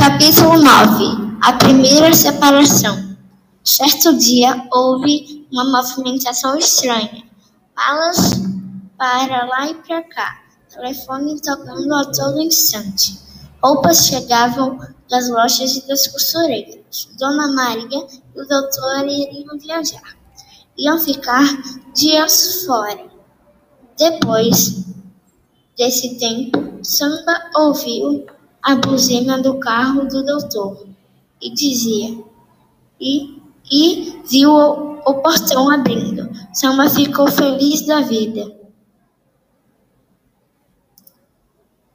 Capítulo 9 A primeira separação. Certo dia houve uma movimentação estranha. Malas para lá e para cá, telefone tocando a todo instante. Roupas chegavam das lojas e das costureiras. Dona Maria e o doutor iriam viajar. Iam ficar dias fora. Depois desse tempo, Samba ouviu a buzina do carro do doutor e dizia e, e viu o, o portão abrindo. Samba ficou feliz da vida.